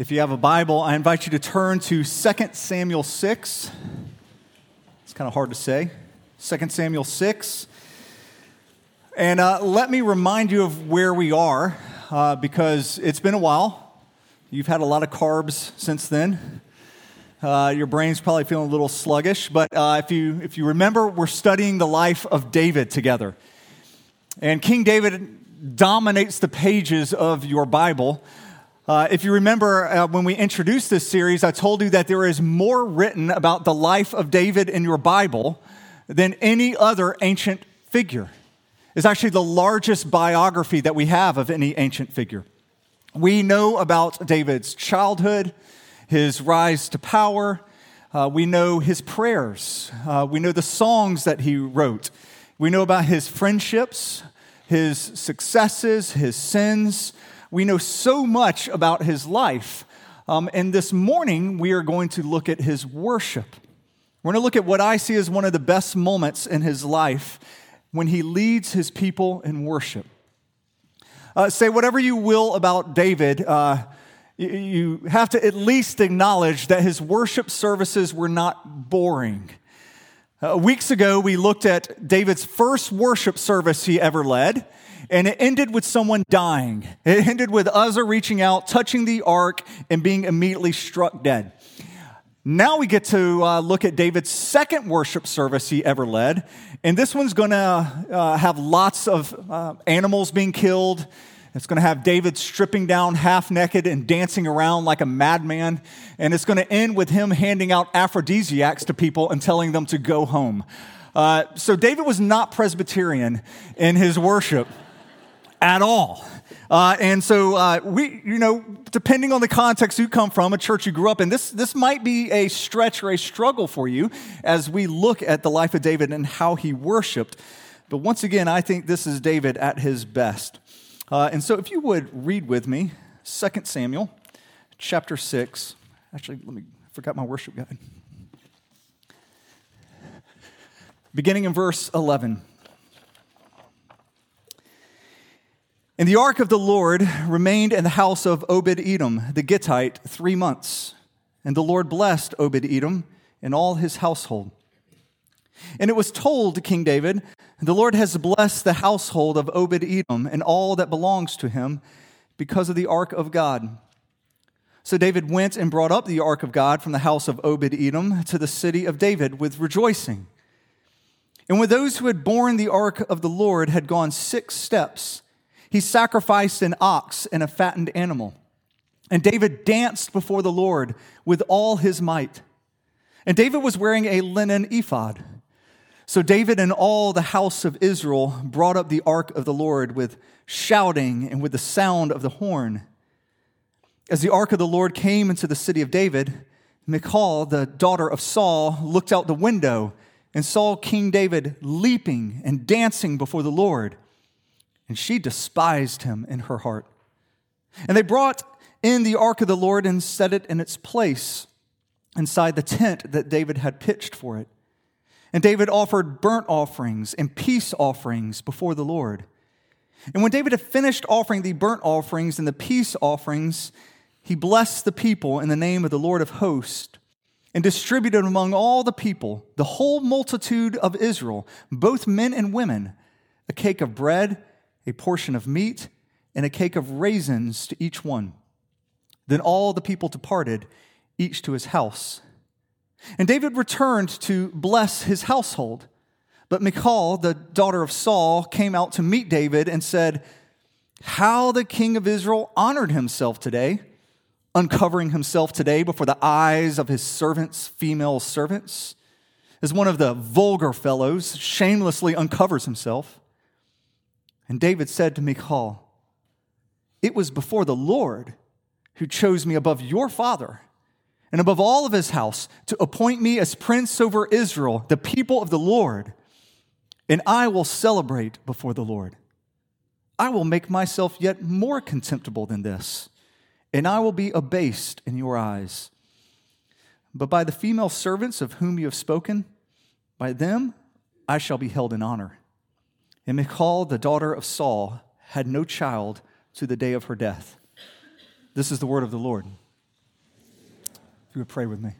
If you have a Bible, I invite you to turn to 2 Samuel 6. It's kind of hard to say. 2 Samuel 6. And uh, let me remind you of where we are uh, because it's been a while. You've had a lot of carbs since then. Uh, your brain's probably feeling a little sluggish, but uh, if, you, if you remember, we're studying the life of David together. And King David dominates the pages of your Bible. Uh, if you remember uh, when we introduced this series, I told you that there is more written about the life of David in your Bible than any other ancient figure. It's actually the largest biography that we have of any ancient figure. We know about David's childhood, his rise to power. Uh, we know his prayers. Uh, we know the songs that he wrote. We know about his friendships, his successes, his sins. We know so much about his life. Um, and this morning, we are going to look at his worship. We're going to look at what I see as one of the best moments in his life when he leads his people in worship. Uh, say whatever you will about David, uh, you, have to at least acknowledge that his worship services were not boring. Uh, weeks ago, we looked at David's first worship service he ever led and it ended with someone dying. It ended with Uzzah reaching out, touching the ark, and being immediately struck dead. Now we get to uh, look at David's second worship service he ever led. And this one's going to uh, have lots of uh, animals being killed. It's going to have David stripping down half naked and dancing around like a madman. And it's going to end with him handing out aphrodisiacs to people and telling them to go home. Uh, so David was not Presbyterian in his worship at all. Uh, and so uh, we, you know, depending on the context you come from, a church you grew up in, this this might be a stretch or a struggle for you as we look at the life of David and how he worshipped. But once again, I think this is David at his best. Uh, and so, if you would read with me, 2 Samuel, chapter six. Actually, let me. I forgot my worship guide. Beginning in verse 11. And the ark of the Lord remained in the house of Obed Edom, the Gittite, three months. And the Lord blessed Obed Edom and all his household. And it was told to King David, The Lord has blessed the household of Obed Edom and all that belongs to him because of the ark of God. So David went and brought up the ark of God from the house of Obed Edom to the city of David with rejoicing. And when those who had borne the ark of the Lord had gone six steps, he sacrificed an ox and a fattened animal. And David danced before the Lord with all his might. And David was wearing a linen ephod. So David and all the house of Israel brought up the ark of the Lord with shouting and with the sound of the horn. As the ark of the Lord came into the city of David, Michal, the daughter of Saul, looked out the window and saw King David leaping and dancing before the Lord and she despised him in her heart. And they brought in the ark of the Lord and set it in its place inside the tent that David had pitched for it. And David offered burnt offerings and peace offerings before the Lord. And when David had finished offering the burnt offerings and the peace offerings, he blessed the people in the name of the Lord of hosts and distributed among all the people, the whole multitude of Israel, both men and women, a cake of bread a portion of meat, and a cake of raisins to each one. Then all the people departed, each to his house. And David returned to bless his household. But Michal, the daughter of Saul, came out to meet David and said, How the king of Israel honored himself today, uncovering himself today before the eyes of his servants, female servants, as one of the vulgar fellows shamelessly uncovers himself. And David said to Michal, It was before the Lord who chose me above your father and above all of his house to appoint me as prince over Israel, the people of the Lord. And I will celebrate before the Lord. I will make myself yet more contemptible than this, and I will be abased in your eyes. But by the female servants of whom you have spoken, by them I shall be held in honor. And Michal, the daughter of Saul, had no child to the day of her death. This is the word of the Lord. If you would pray with me.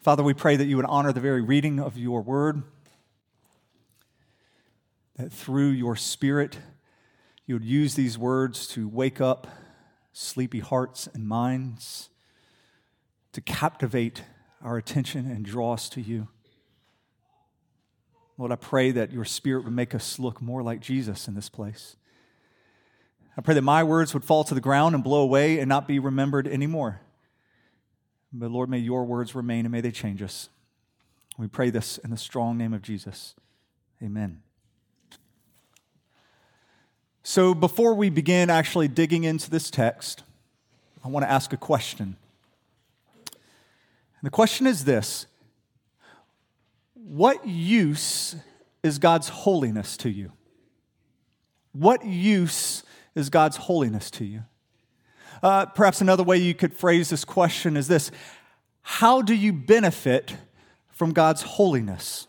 Father, we pray that you would honor the very reading of your word, that through your spirit, you would use these words to wake up sleepy hearts and minds, to captivate our attention and draw us to you. Lord, I pray that your spirit would make us look more like Jesus in this place. I pray that my words would fall to the ground and blow away and not be remembered anymore. But Lord, may your words remain and may they change us. We pray this in the strong name of Jesus. Amen. So, before we begin actually digging into this text, I want to ask a question. And the question is this What use is God's holiness to you? What use is God's holiness to you? Uh, perhaps another way you could phrase this question is this How do you benefit from God's holiness?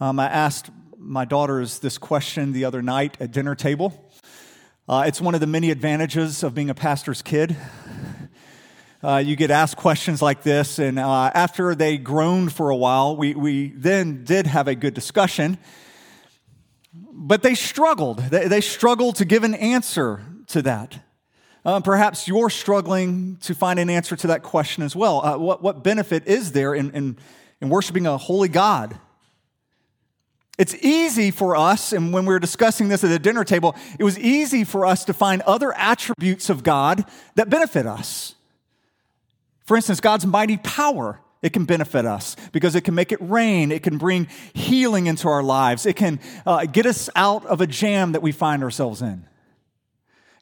Um, I asked my daughters this question the other night at dinner table. Uh, it's one of the many advantages of being a pastor's kid. Uh, you get asked questions like this, and uh, after they groaned for a while, we, we then did have a good discussion. But they struggled. They, they struggled to give an answer to that. Uh, perhaps you're struggling to find an answer to that question as well. Uh, what, what benefit is there in, in, in worshiping a holy God? It's easy for us, and when we were discussing this at the dinner table, it was easy for us to find other attributes of God that benefit us. For instance, God's mighty power. It can benefit us because it can make it rain. It can bring healing into our lives. It can uh, get us out of a jam that we find ourselves in.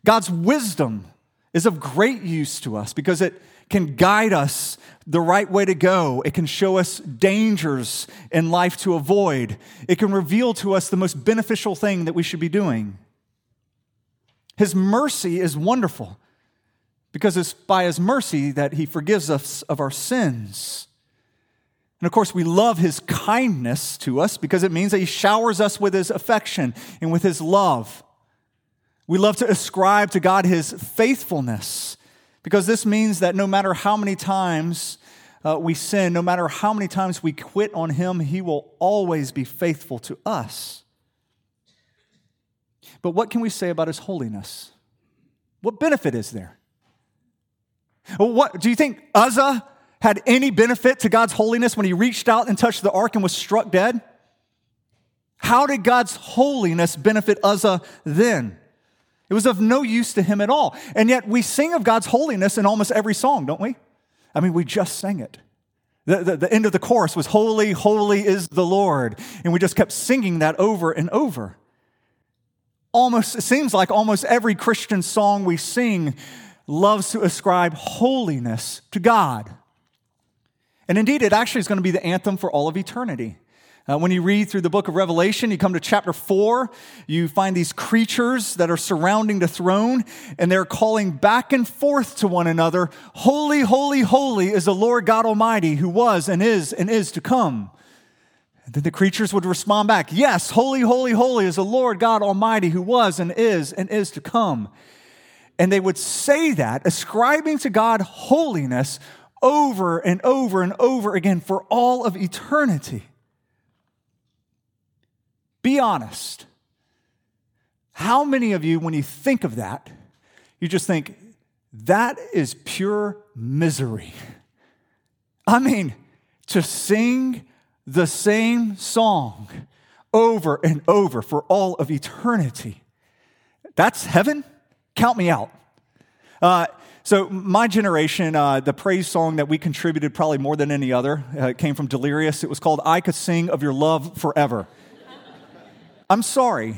God's wisdom is of great use to us because it can guide us the right way to go. It can show us dangers in life to avoid. It can reveal to us the most beneficial thing that we should be doing. His mercy is wonderful because it's by His mercy that He forgives us of our sins. And of course, we love His kindness to us because it means that He showers us with His affection and with His love. We love to ascribe to God His faithfulness because this means that no matter how many times uh, we sin, no matter how many times we quit on Him, He will always be faithful to us. But what can we say about His holiness? What benefit is there? What, do you think Uzzah had any benefit to God's holiness when he reached out and touched the ark and was struck dead? How did God's holiness benefit Uzzah then? It was of no use to him at all. And yet we sing of God's holiness in almost every song, don't we? I mean, we just sang it. The, the, the, end of the chorus was, Holy, holy is the Lord. And we just kept singing that over and over. Almost, it seems like almost every Christian song we sing loves to ascribe holiness to God. And indeed, it actually is going to be the anthem for all of eternity. Uh, when you read through the book of Revelation, you come to chapter four, you find these creatures that are surrounding the throne, and they're calling back and forth to one another Holy, holy, holy is the Lord God Almighty, who was and is and is to come. And then the creatures would respond back Yes, holy, holy, holy is the Lord God Almighty, who was and is and is to come. And they would say that, ascribing to God holiness over and over and over again for all of eternity. Be honest. How many of you, when you think of that, you just think, that is pure misery? I mean, to sing the same song over and over for all of eternity. That's heaven? Count me out. Uh, so, my generation, uh, the praise song that we contributed probably more than any other uh, came from Delirious. It was called I Could Sing of Your Love Forever. I'm sorry.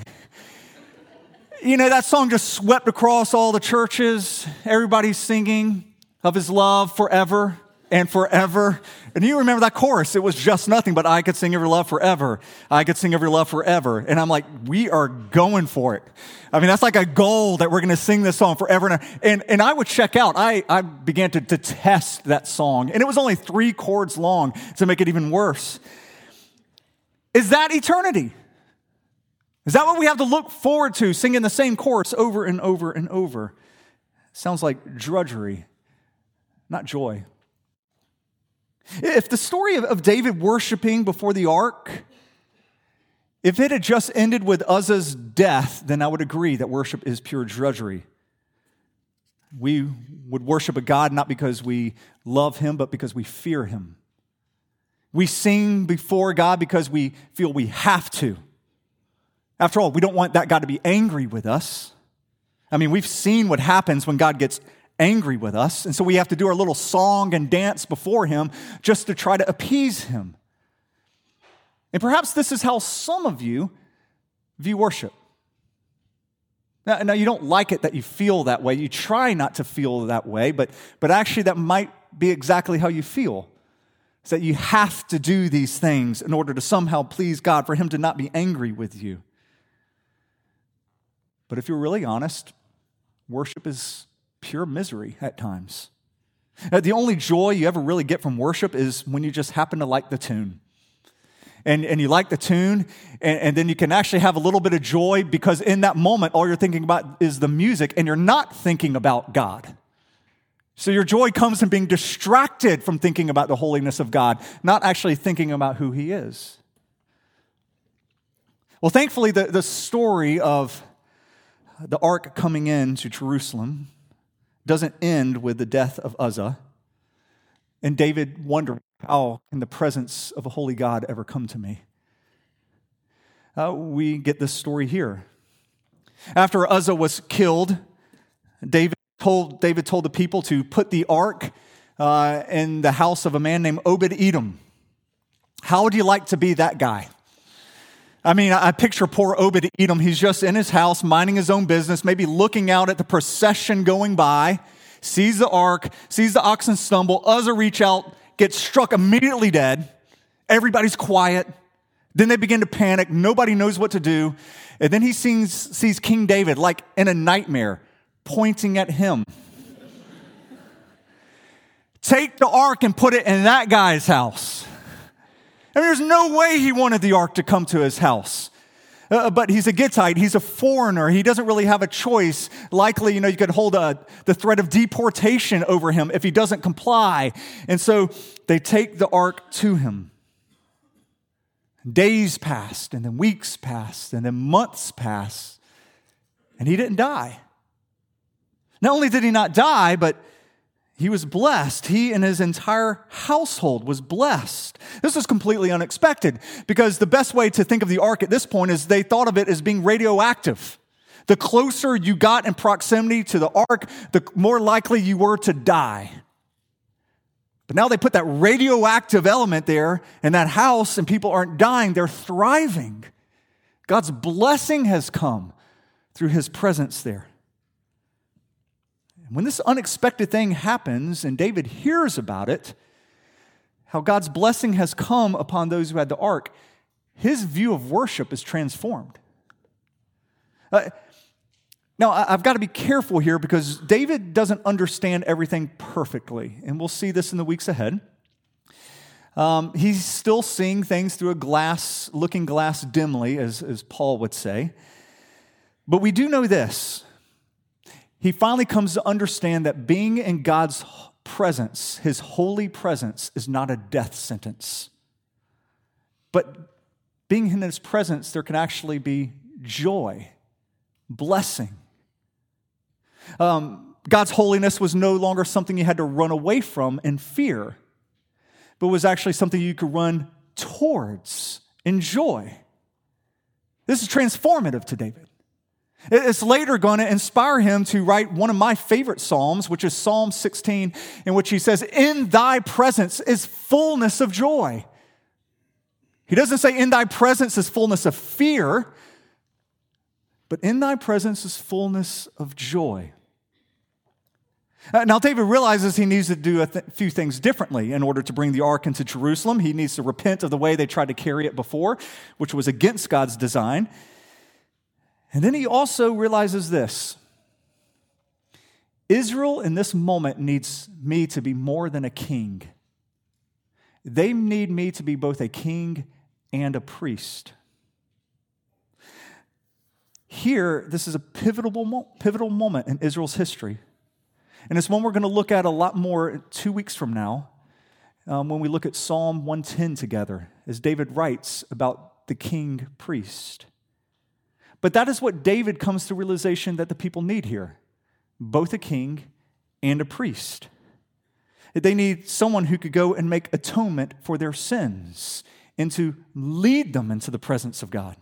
You know, that song just swept across all the churches. Everybody's singing of his love forever and forever. And you remember that chorus. It was just nothing but I could sing of your love forever. I could sing of your love forever. And I'm like, we are going for it. I mean, that's like a goal that we're going to sing this song forever. And, and, and I would check out. I, I began to detest that song. And it was only three chords long to make it even worse. Is that eternity? Is that what we have to look forward to, singing the same chorus over and over and over? sounds like drudgery, not joy. If the story of, of David worshiping before the ark, if it had just ended with Uzzah's death, then I would agree that worship is pure drudgery. We would worship a God not because we love him, but because we fear him. We sing before God because we feel we have to. After all, we don't want that God to be angry with us. I mean, we've seen what happens when God gets angry with us, and so we have to do our little song and dance before Him just to try to appease Him. And perhaps this is how some of you view worship. Now, now, you don't like it that you feel that way. You try not to feel that way, but, but actually, that might be exactly how you feel. It's that you have to do these things in order to somehow please God, for Him to not be angry with you. But if you're really honest, worship is pure misery at times. Uh, the only joy you ever really get from worship is when you just happen to like the tune. And, and you like the tune, and, and then you can actually have a little bit of joy because in that moment, all you're thinking about is the music, and you're not thinking about God. So your joy comes from being distracted from thinking about the holiness of God, not actually thinking about who He is. Well, thankfully, the, the story of the ark coming in to Jerusalem doesn't end with the death of Uzzah. And David wondered, how can the presence of a holy God ever come to me? Uh, we get this story here. After Uzzah was killed, David told, David told the people to put the ark uh, in the house of a man named Obed Edom. How would you like to be that guy? I mean, I picture poor Obed Edom. He's just in his house, minding his own business, maybe looking out at the procession going by, sees the ark, sees the oxen stumble, Uzzah reach out, gets struck immediately dead. Everybody's quiet. Then they begin to panic. Nobody knows what to do. And then he sees, sees King David, like in a nightmare, pointing at him. Take the ark and put it in that guy's house. Mean, there's no way he wanted the ark to come to his house. Uh, but he's a Gittite. He's a foreigner. He doesn't really have a choice. Likely, you know, you could hold a, the threat of deportation over him if he doesn't comply. And so they take the ark to him. Days passed, and then weeks passed, and then months passed, and he didn't die. Not only did he not die, but he was blessed. He and his entire household was blessed. This was completely unexpected because the best way to think of the ark at this point is they thought of it as being radioactive. The closer you got in proximity to the ark, the more likely you were to die. But now they put that radioactive element there in that house, and people aren't dying, they're thriving. God's blessing has come through his presence there. When this unexpected thing happens and David hears about it, how God's blessing has come upon those who had the ark, his view of worship is transformed. Uh, now, I've got to be careful here because David doesn't understand everything perfectly, and we'll see this in the weeks ahead. Um, he's still seeing things through a glass, looking glass dimly, as, as Paul would say. But we do know this he finally comes to understand that being in God's presence, his holy presence, is not a death sentence. But being in his presence, there can actually be joy, blessing. Um, God's holiness was no longer something you had to run away from in fear, but was actually something you could run towards in joy. This is transformative to David. It's later going to inspire him to write one of my favorite Psalms, which is Psalm 16, in which he says, In thy presence is fullness of joy. He doesn't say, In thy presence is fullness of fear, but in thy presence is fullness of joy. Uh, now, David realizes he needs to do a th- few things differently in order to bring the ark into Jerusalem. He needs to repent of the way they tried to carry it before, which was against God's design. And then he also realizes this Israel in this moment needs me to be more than a king. They need me to be both a king and a priest. Here, this is a pivotal, pivotal moment in Israel's history. And it's one we're going to look at a lot more two weeks from now um, when we look at Psalm 110 together, as David writes about the king priest. But that is what David comes to realization that the people need here both a king and a priest. They need someone who could go and make atonement for their sins and to lead them into the presence of God.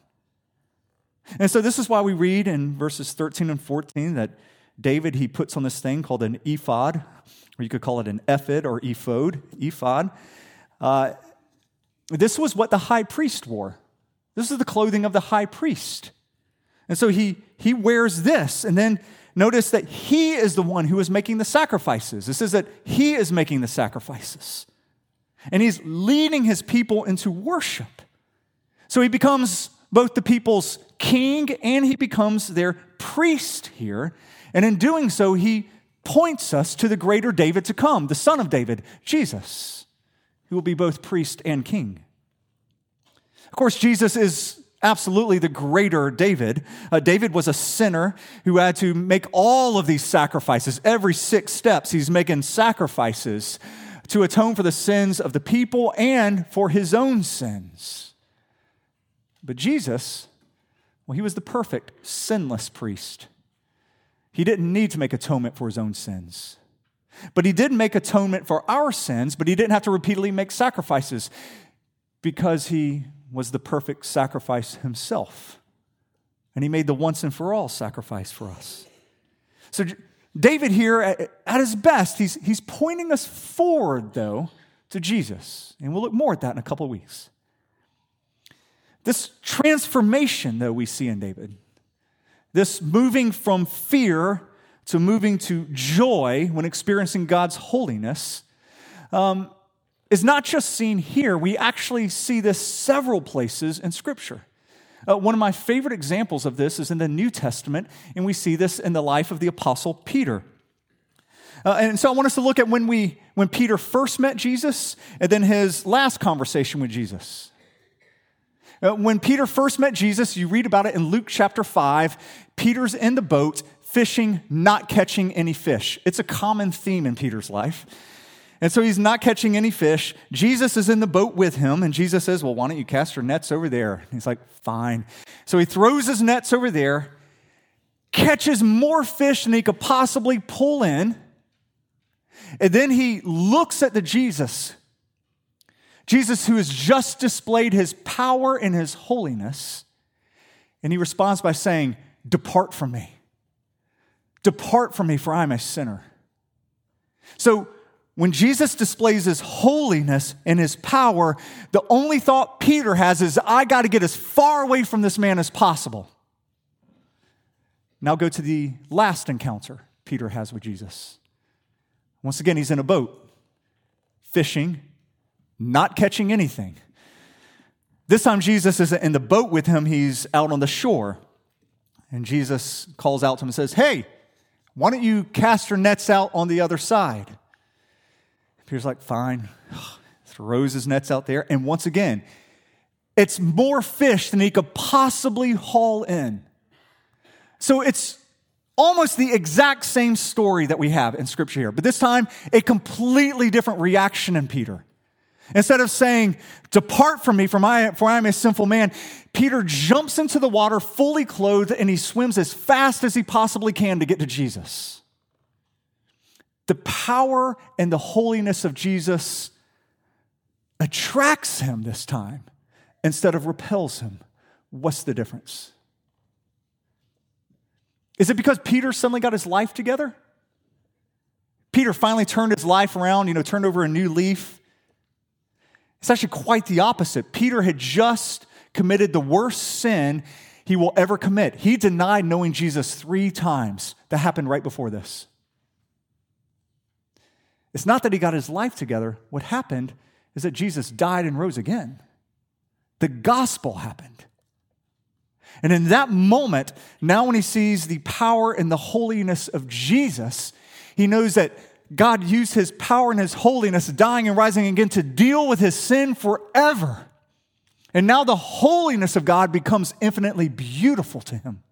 And so this is why we read in verses 13 and 14 that David he puts on this thing called an ephod, or you could call it an ephod or ephod, ephod. Uh, this was what the high priest wore. This is the clothing of the high priest. And so he, he wears this, and then notice that he is the one who is making the sacrifices. This is that he is making the sacrifices. And he's leading his people into worship. So he becomes both the people's king and he becomes their priest here. And in doing so, he points us to the greater David to come, the son of David, Jesus, who will be both priest and king. Of course, Jesus is absolutely the greater David. Uh, David was a sinner who had to make all of these sacrifices. Every six steps, he's making sacrifices to atone for the sins of the people and for his own sins. But Jesus, well, he was the perfect, sinless priest. He didn't need to make atonement for his own sins. But he did make atonement for our sins, but he didn't have to repeatedly make sacrifices because he was the perfect sacrifice himself. And he made the once and for all sacrifice for us. So, David here, at his best, he's, he's pointing us forward, though, to Jesus. And we'll look more at that in a couple of weeks. This transformation, though, we see in David, this moving from fear to moving to joy when experiencing God's holiness, um, is not just seen here, we actually see this several places in Scripture. Uh, one of my favorite examples of this is in the New Testament, and we see this in the life of the Apostle Peter. Uh, and so I want us to look at when, we, when Peter first met Jesus and then his last conversation with Jesus. Uh, when Peter first met Jesus, you read about it in Luke chapter 5. Peter's in the boat, fishing, not catching any fish. It's a common theme in Peter's life. And so he's not catching any fish. Jesus is in the boat with him, and Jesus says, Well, why don't you cast your nets over there? he's like, Fine. So he throws his nets over there, catches more fish than he could possibly pull in, and then he looks at the Jesus, Jesus who has just displayed his power and his holiness, and he responds by saying, Depart from me. Depart from me, for I am a sinner. So, when Jesus displays his holiness and his power, the only thought Peter has is, I got to get as far away from this man as possible. Now go to the last encounter Peter has with Jesus. Once again, he's in a boat, fishing, not catching anything. This time, Jesus isn't in the boat with him, he's out on the shore. And Jesus calls out to him and says, Hey, why don't you cast your nets out on the other side? Peter's like, fine. Throws his nets out there. And once again, it's more fish than he could possibly haul in. So it's almost the exact same story that we have in scripture here, but this time a completely different reaction in Peter. Instead of saying, Depart from me, for, my, for I am a sinful man, Peter jumps into the water fully clothed and he swims as fast as he possibly can to get to Jesus the power and the holiness of Jesus attracts him this time instead of repels him. What's the difference? Is it because Peter suddenly got his life together? Peter finally turned his life around, you know, turned over a new leaf. It's actually quite the opposite. Peter had just committed the worst sin he will ever commit. He denied knowing Jesus three times. That happened right before this. It's not that he got his life together. What happened is that Jesus died and rose again. The gospel happened. And in that moment, now when he sees the power and the holiness of Jesus, he knows that God used his power and his holiness, dying and rising again, to deal with his sin forever. And now the holiness of God becomes infinitely beautiful to him.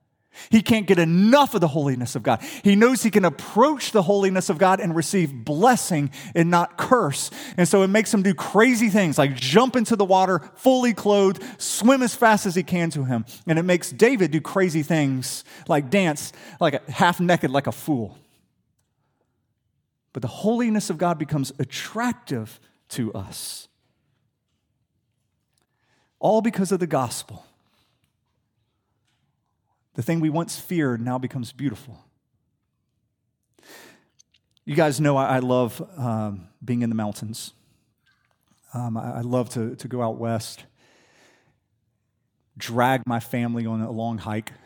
He can't get enough of the holiness of God. He knows he can approach the holiness of God and receive blessing and not curse. And so it makes him do crazy things like jump into the water fully clothed, swim as fast as he can to him. And it makes David do crazy things like dance like a, half naked like a fool. But the holiness of God becomes attractive to us. All because of the gospel. The thing we once feared now becomes beautiful. You guys know I, love um, being in the mountains. Um, I, I, love to, to go out west, drag my family on a long hike.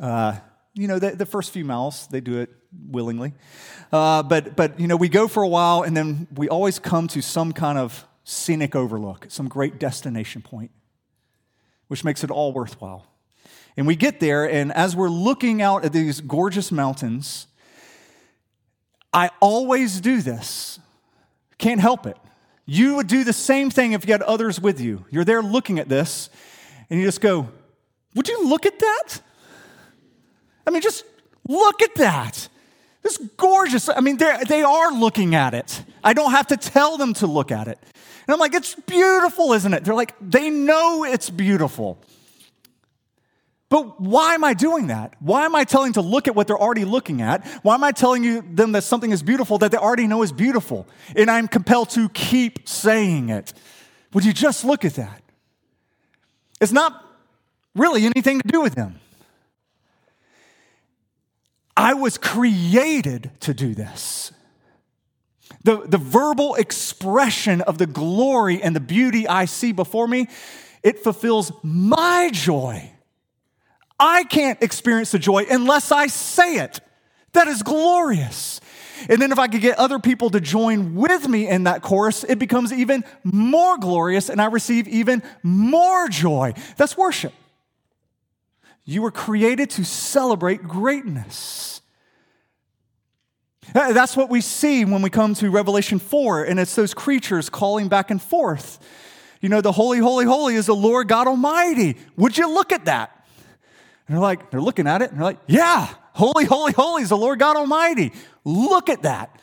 Uh, you know, the, the, first few miles, they do it willingly. Uh, but, but, you know, we go for a while and then we always come to some kind of scenic overlook, some great destination point, which makes it all worthwhile. And we get there, and as we're looking out at these gorgeous mountains, I always do this. Can't help it. You would do the same thing if you had others with you. You're there looking at this, and you just go, Would you look at that? I mean, just look at that. It's gorgeous. I mean, they are looking at it. I don't have to tell them to look at it. And I'm like, It's beautiful, isn't it? They're like, They know it's beautiful. But why am I doing that? Why am I telling to look at what they're already looking at? Why am I telling you them that something is beautiful that they already know is beautiful? And I'm compelled to keep saying it. Would you just look at that? It's not really anything to do with them. I was created to do this. The, the verbal expression of the glory and the beauty I see before me, it fulfills my joy. I can't experience the joy unless I say it. That is glorious. And then if I could get other people to join with me in that chorus, it becomes even more glorious and I receive even more joy. That's worship. You were created to celebrate greatness. Uh, that's what we see when we come to Revelation 4, and it's those creatures calling back and forth. You know, the holy, holy, holy is the Lord God Almighty. Would you look at that? And they're like, they're looking at it and they're like, yeah, holy, holy, holy is the Lord God Almighty. Look at that.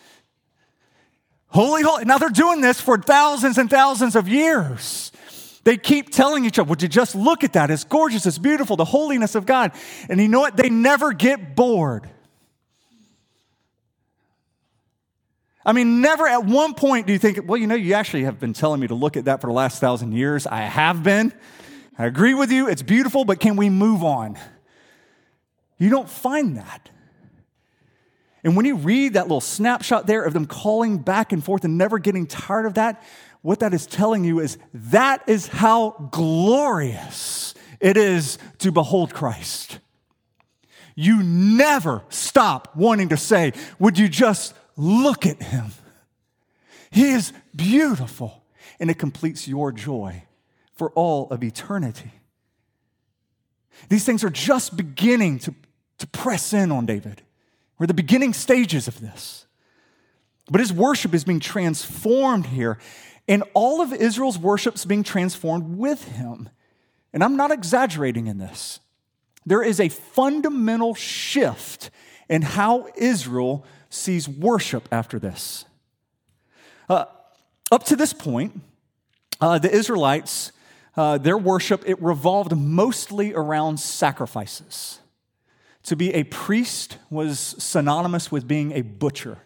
Holy, holy. Now they're doing this for thousands and thousands of years. They keep telling each other, would you just look at that? It's gorgeous, it's beautiful, the holiness of God. And you know what? They never get bored. I mean, never at one point do you think, well, you know, you actually have been telling me to look at that for the last thousand years. I have been. I agree with you, it's beautiful, but can we move on? You don't find that. And when you read that little snapshot there of them calling back and forth and never getting tired of that, what that is telling you is that is how glorious it is to behold Christ. You never stop wanting to say, Would you just look at him? He is beautiful, and it completes your joy for all of eternity. These things are just beginning to, to press in on David. We're the beginning stages of this. But his worship is being transformed here, and all of Israel's worship is being transformed with him. And I'm not exaggerating in this. There is a fundamental shift in how Israel sees worship after this. Uh, up to this point, uh, the Israelites uh, their worship, it revolved mostly around sacrifices. To be a priest was synonymous with being a butcher.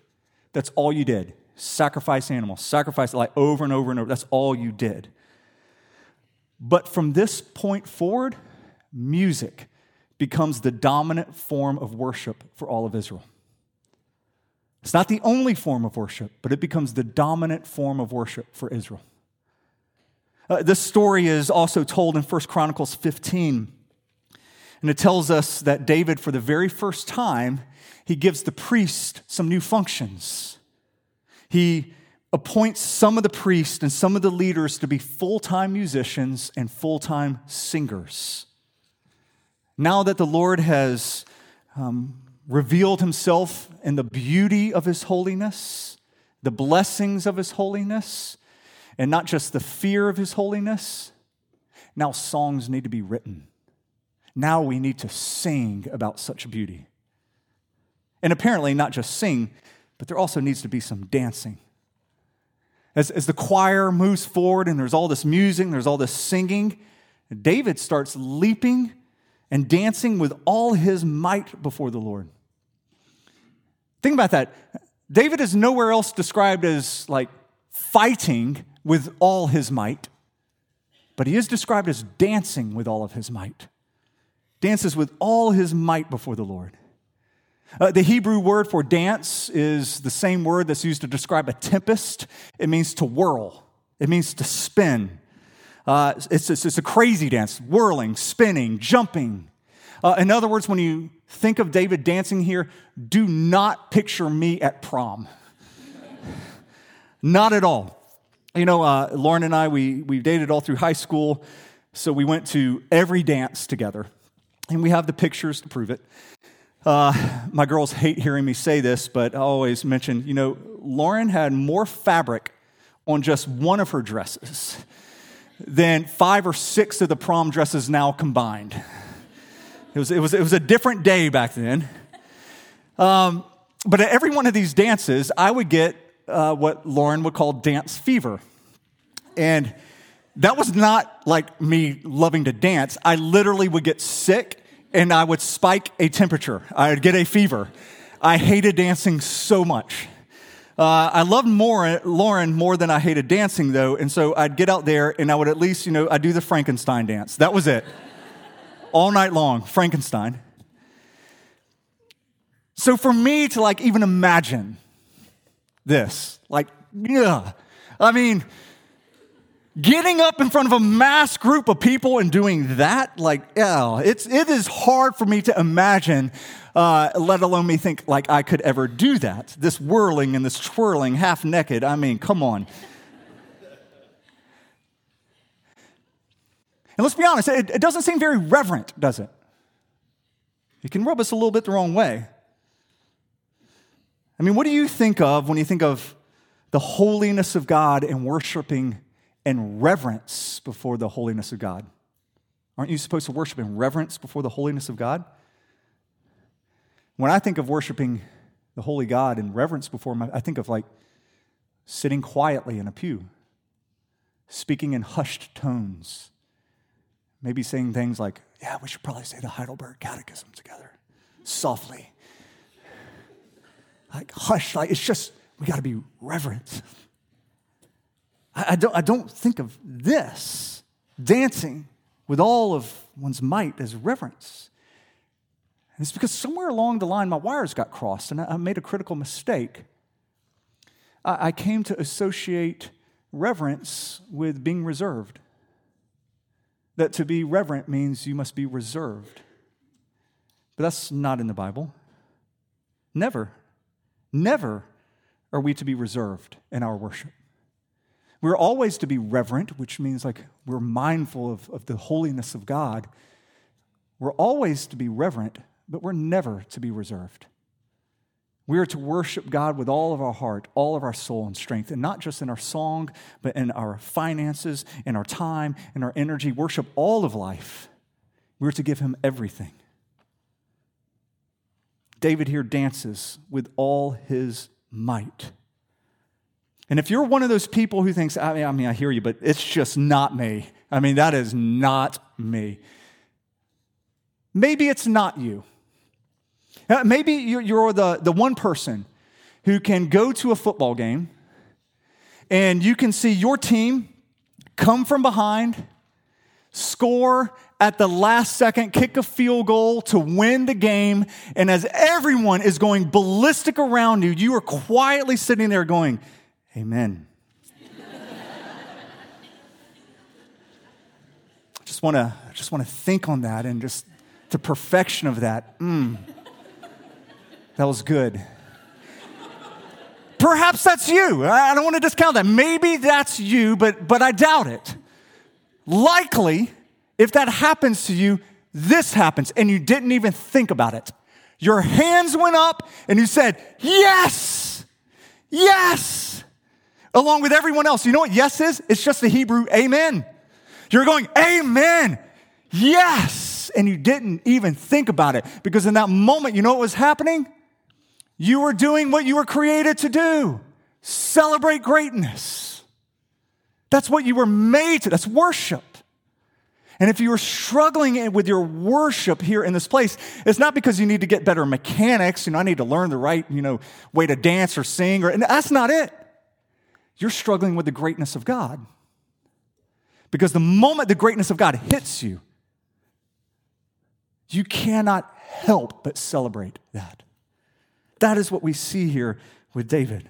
That's all you did. Sacrifice animals, sacrifice like over and over and over. That's all you did. But from this point forward, music becomes the dominant form of worship for all of Israel. It's not the only form of worship, but it becomes the dominant form of worship for Israel. Uh, this story is also told in 1 Chronicles 15. And it tells us that David, for the very first time, he gives the priest some new functions. He appoints some of the priests and some of the leaders to be full time musicians and full time singers. Now that the Lord has um, revealed himself in the beauty of his holiness, the blessings of his holiness, and not just the fear of his holiness. Now, songs need to be written. now we need to sing about such beauty. And apparently, not just sing, but there also needs to be some dancing. As, as the choir moves forward and there's all this music, there's all this singing, David starts leaping and dancing with all his might before the Lord. Think about that. David is nowhere else described as like fighting with all his might, but he is described as dancing with all of his might. Dances with all his might before the Lord. Uh, the Hebrew word for dance is the same word that's used to describe a tempest. It means to whirl, it means to spin. Uh, it's, it's, it's, a crazy dance, whirling, spinning, jumping. Uh, in other words, when you think of David dancing here, do not picture me at prom. not at all. You know, uh, Lauren and I, we, we dated all through high school, so we went to every dance together, and we have the pictures to prove it. Uh, my girls hate hearing me say this, but I always mention, you know, Lauren had more fabric on just one of her dresses than five or six of the prom dresses now combined. It was, it was, it was a different day back then. Um, but at every one of these dances, I would get uh, what Lauren would call dance fever. And that was not like me loving to dance. I literally would get sick and I would spike a temperature. I would get a fever. I hated dancing so much. Uh, I loved more, Lauren more than I hated dancing, though, and so I'd get out there and I would at least, you know, I'd do the Frankenstein dance. That was it. All night long, Frankenstein. So for me to like even imagine this, like, yeah, I mean, Getting up in front of a mass group of people and doing that, like, yeah, it's, it is hard for me to imagine, uh, let alone me think like I could ever do that. This whirling and this twirling, half naked. I mean, come on. And let's be honest, it, it doesn't seem very reverent, does it? It can rub us a little bit the wrong way. I mean, what do you think of when you think of the holiness of God and worshiping and reverence before the holiness of God. Aren't you supposed to worship in reverence before the holiness of God? When I think of worshiping the holy God in reverence before him, I think of like sitting quietly in a pew, speaking in hushed tones, maybe saying things like, Yeah, we should probably say the Heidelberg Catechism together, softly. Like, hush, like, it's just, we got to be reverent. I don't, I don't think of this dancing with all of one's might as reverence. And it's because somewhere along the line my wires got crossed and I made a critical mistake. I came to associate reverence with being reserved. That to be reverent means you must be reserved. But that's not in the Bible. Never, never are we to be reserved in our worship. We're always to be reverent, which means like we're mindful of, of the holiness of God. We're always to be reverent, but we're never to be reserved. We are to worship God with all of our heart, all of our soul and strength, and not just in our song, but in our finances, in our time, in our energy. Worship all of life. We're to give Him everything. David here dances with all his might. And if you're one of those people who thinks, I mean, I, mean, I hear you, but it's just not me. I mean, that is not me. Maybe it's not you. Uh, maybe you're the, the one person who can go to a football game and you can see your team come from behind, score at the last second, kick a field goal to win the game. And as everyone is going ballistic around you, you are quietly sitting there going, Amen. I just want to just want to think on that and just the perfection of that. Mm. That was good. Perhaps that's you. I don't want to discount that. Maybe that's you, but but I doubt it. Likely, if that happens to you, this happens and you didn't even think about it. Your hands went up and you said, "Yes! Yes!" along with everyone else. You know what yes is? It's just the Hebrew amen. You're going, Amen. Yes. and you didn't even think about it because in that moment, you know what was happening? You were doing what you were created to do celebrate greatness. That's what you were made to, that's worship. And if you are struggling with your worship here in this place, it's not because you need to get better mechanics. You know, I need to learn the right, you know, way to dance or sing, or and that's not it. You're struggling with the greatness of God. Because the moment the greatness of God hits you, you cannot help but celebrate that. That is what we see here with David.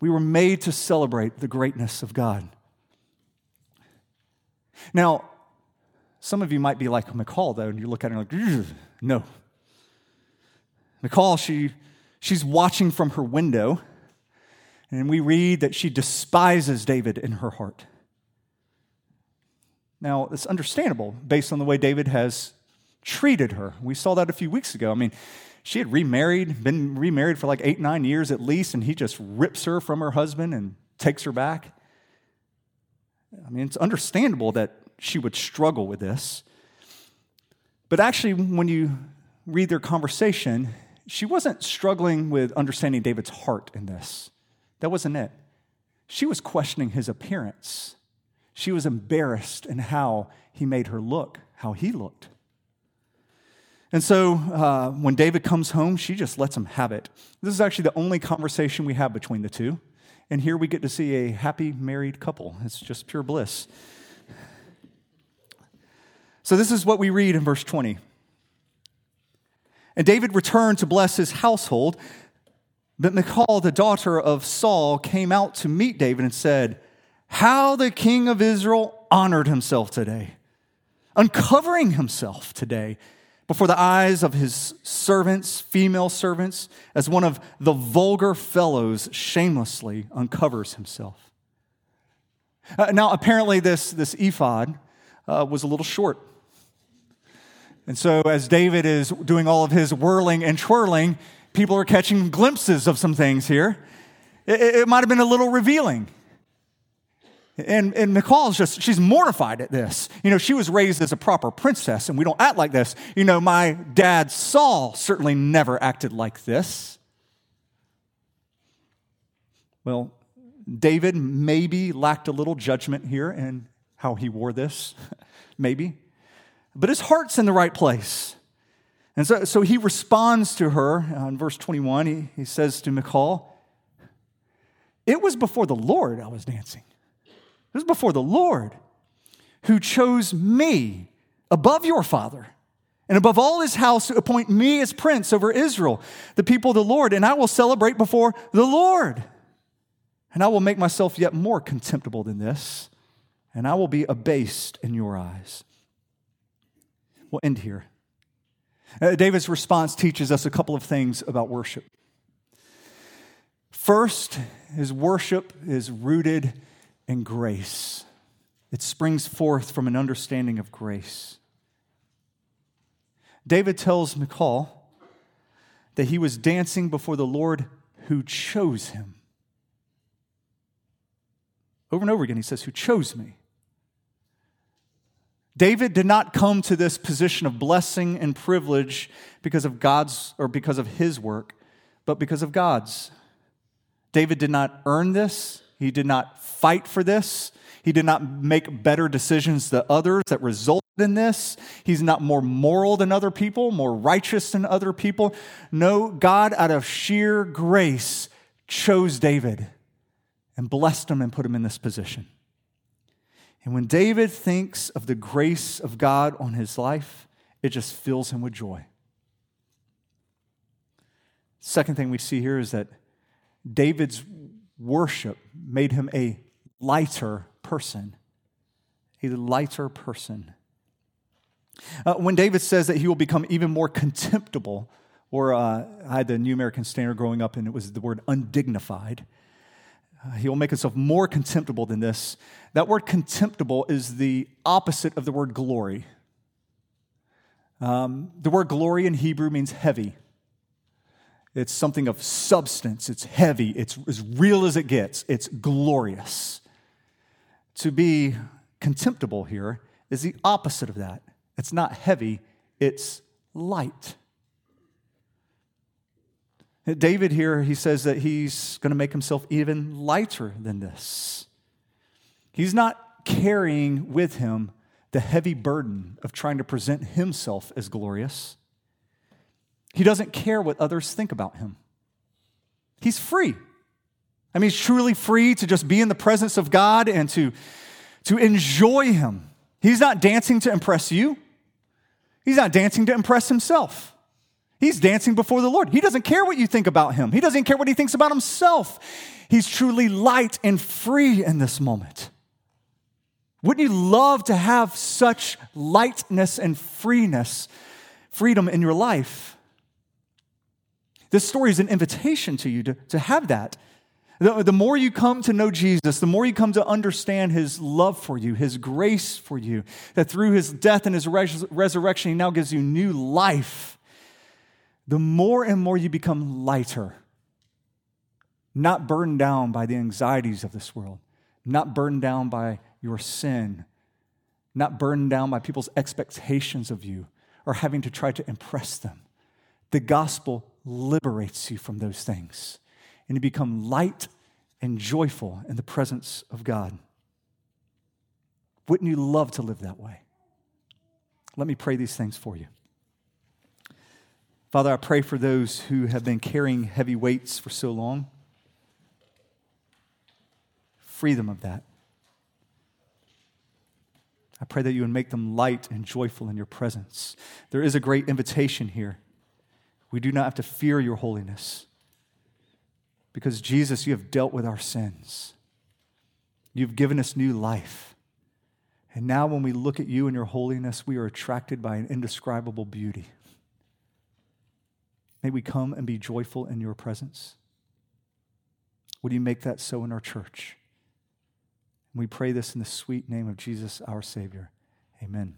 We were made to celebrate the greatness of God. Now, some of you might be like Michal, though, and you look at her like, no. Michal, she, she's watching from her window, and we read that she despises David in her heart. Now, it's understandable based on the way David has treated her. We saw that a few weeks ago. I mean, she had remarried, been remarried for like eight, nine years at least, and he just rips her from her husband and takes her back. I mean, it's understandable that she would struggle with this. But actually, when you read their conversation, she wasn't struggling with understanding David's heart in this. That wasn't it. She was questioning his appearance. She was embarrassed in how he made her look, how he looked. And so uh, when David comes home, she just lets him have it. This is actually the only conversation we have between the two. And here we get to see a happy married couple. It's just pure bliss. So, this is what we read in verse 20. And David returned to bless his household, but Michal, the daughter of Saul, came out to meet David and said, How the king of Israel honored himself today, uncovering himself today before the eyes of his servants, female servants, as one of the vulgar fellows shamelessly uncovers himself. Uh, now, apparently, this, this ephod uh, was a little short. And so, as David is doing all of his whirling and twirling, people are catching glimpses of some things here. It, it might have been a little revealing. And, and Michal's just, she's mortified at this. You know, she was raised as a proper princess, and we don't act like this. You know, my dad, Saul, certainly never acted like this. Well, David maybe lacked a little judgment here in how he wore this, maybe but his heart's in the right place. And so, so he responds to her uh, in verse 21. He, he says to Michal, It was before the Lord I was dancing. It is before the Lord who chose me above your father and above all his house to appoint me as prince over Israel, the people of the Lord, and I will celebrate before the Lord. And I will make myself yet more contemptible than this, and I will be abased in your eyes. We'll end here. Uh, David's response teaches us a couple of things about worship. First, his worship is rooted in grace, it springs forth from an understanding of grace. David tells Michal that he was dancing before the Lord who chose him. Over and over again, he says, Who chose me. David did not come to this position of blessing and privilege because of God's or because of his work, but because of God's. David did not earn this, he did not fight for this. He did not make better decisions than others that resulted in this. He's not more moral than other people, more righteous than other people. No, God, out of sheer grace, chose David and blessed him and put him in this position. And when David thinks of the grace of God on his life, it just fills him with joy. Second thing we see here is that David's worship made him a lighter person. A lighter person. Uh, when David says that he will become even more contemptible, or uh, I had the New American Standard growing up and it was the word undignified. Uh, he will make himself more contemptible than this. That word contemptible is the opposite of the word glory. Um, the word glory in Hebrew means heavy. It's something of substance, it's heavy, it's as real as it gets, it's glorious. To be contemptible here is the opposite of that. It's not heavy, it's light. David here, he says that he's going to make himself even lighter than this. He's not carrying with him the heavy burden of trying to present himself as glorious. He doesn't care what others think about him. He's free. I mean, he's truly free to just be in the presence of God and to, to enjoy him. He's not dancing to impress you, he's not dancing to impress himself. He's dancing before the Lord. He doesn't care what you think about him, he doesn't care what he thinks about himself. He's truly light and free in this moment. Wouldn't you love to have such lightness and freeness, freedom in your life? This story is an invitation to you to, to have that. The, the more you come to know Jesus, the more you come to understand his love for you, his grace for you, that through his death and his res- resurrection, he now gives you new life the more and more you become lighter, not burdened down by the anxieties of this world, not burdened down by your sin, not burdened down by people's expectations of you or having to try to impress them. The gospel liberates you from those things, and you become light and joyful in the presence of God. Wouldn't you love to live that way? Let me pray these things for you. Father, I pray for those who have been carrying heavy weights for so long. Free them of that. I pray that you would make them light and joyful in your presence. There is a great invitation here. We do not have to fear your holiness because, Jesus, you have dealt with our sins. You've given us new life. And now, when we look at you and your holiness, we are attracted by an indescribable beauty. May we come and be joyful in your presence. Would you make that so in our church? And we pray this in the sweet name of Jesus, our Savior. Amen.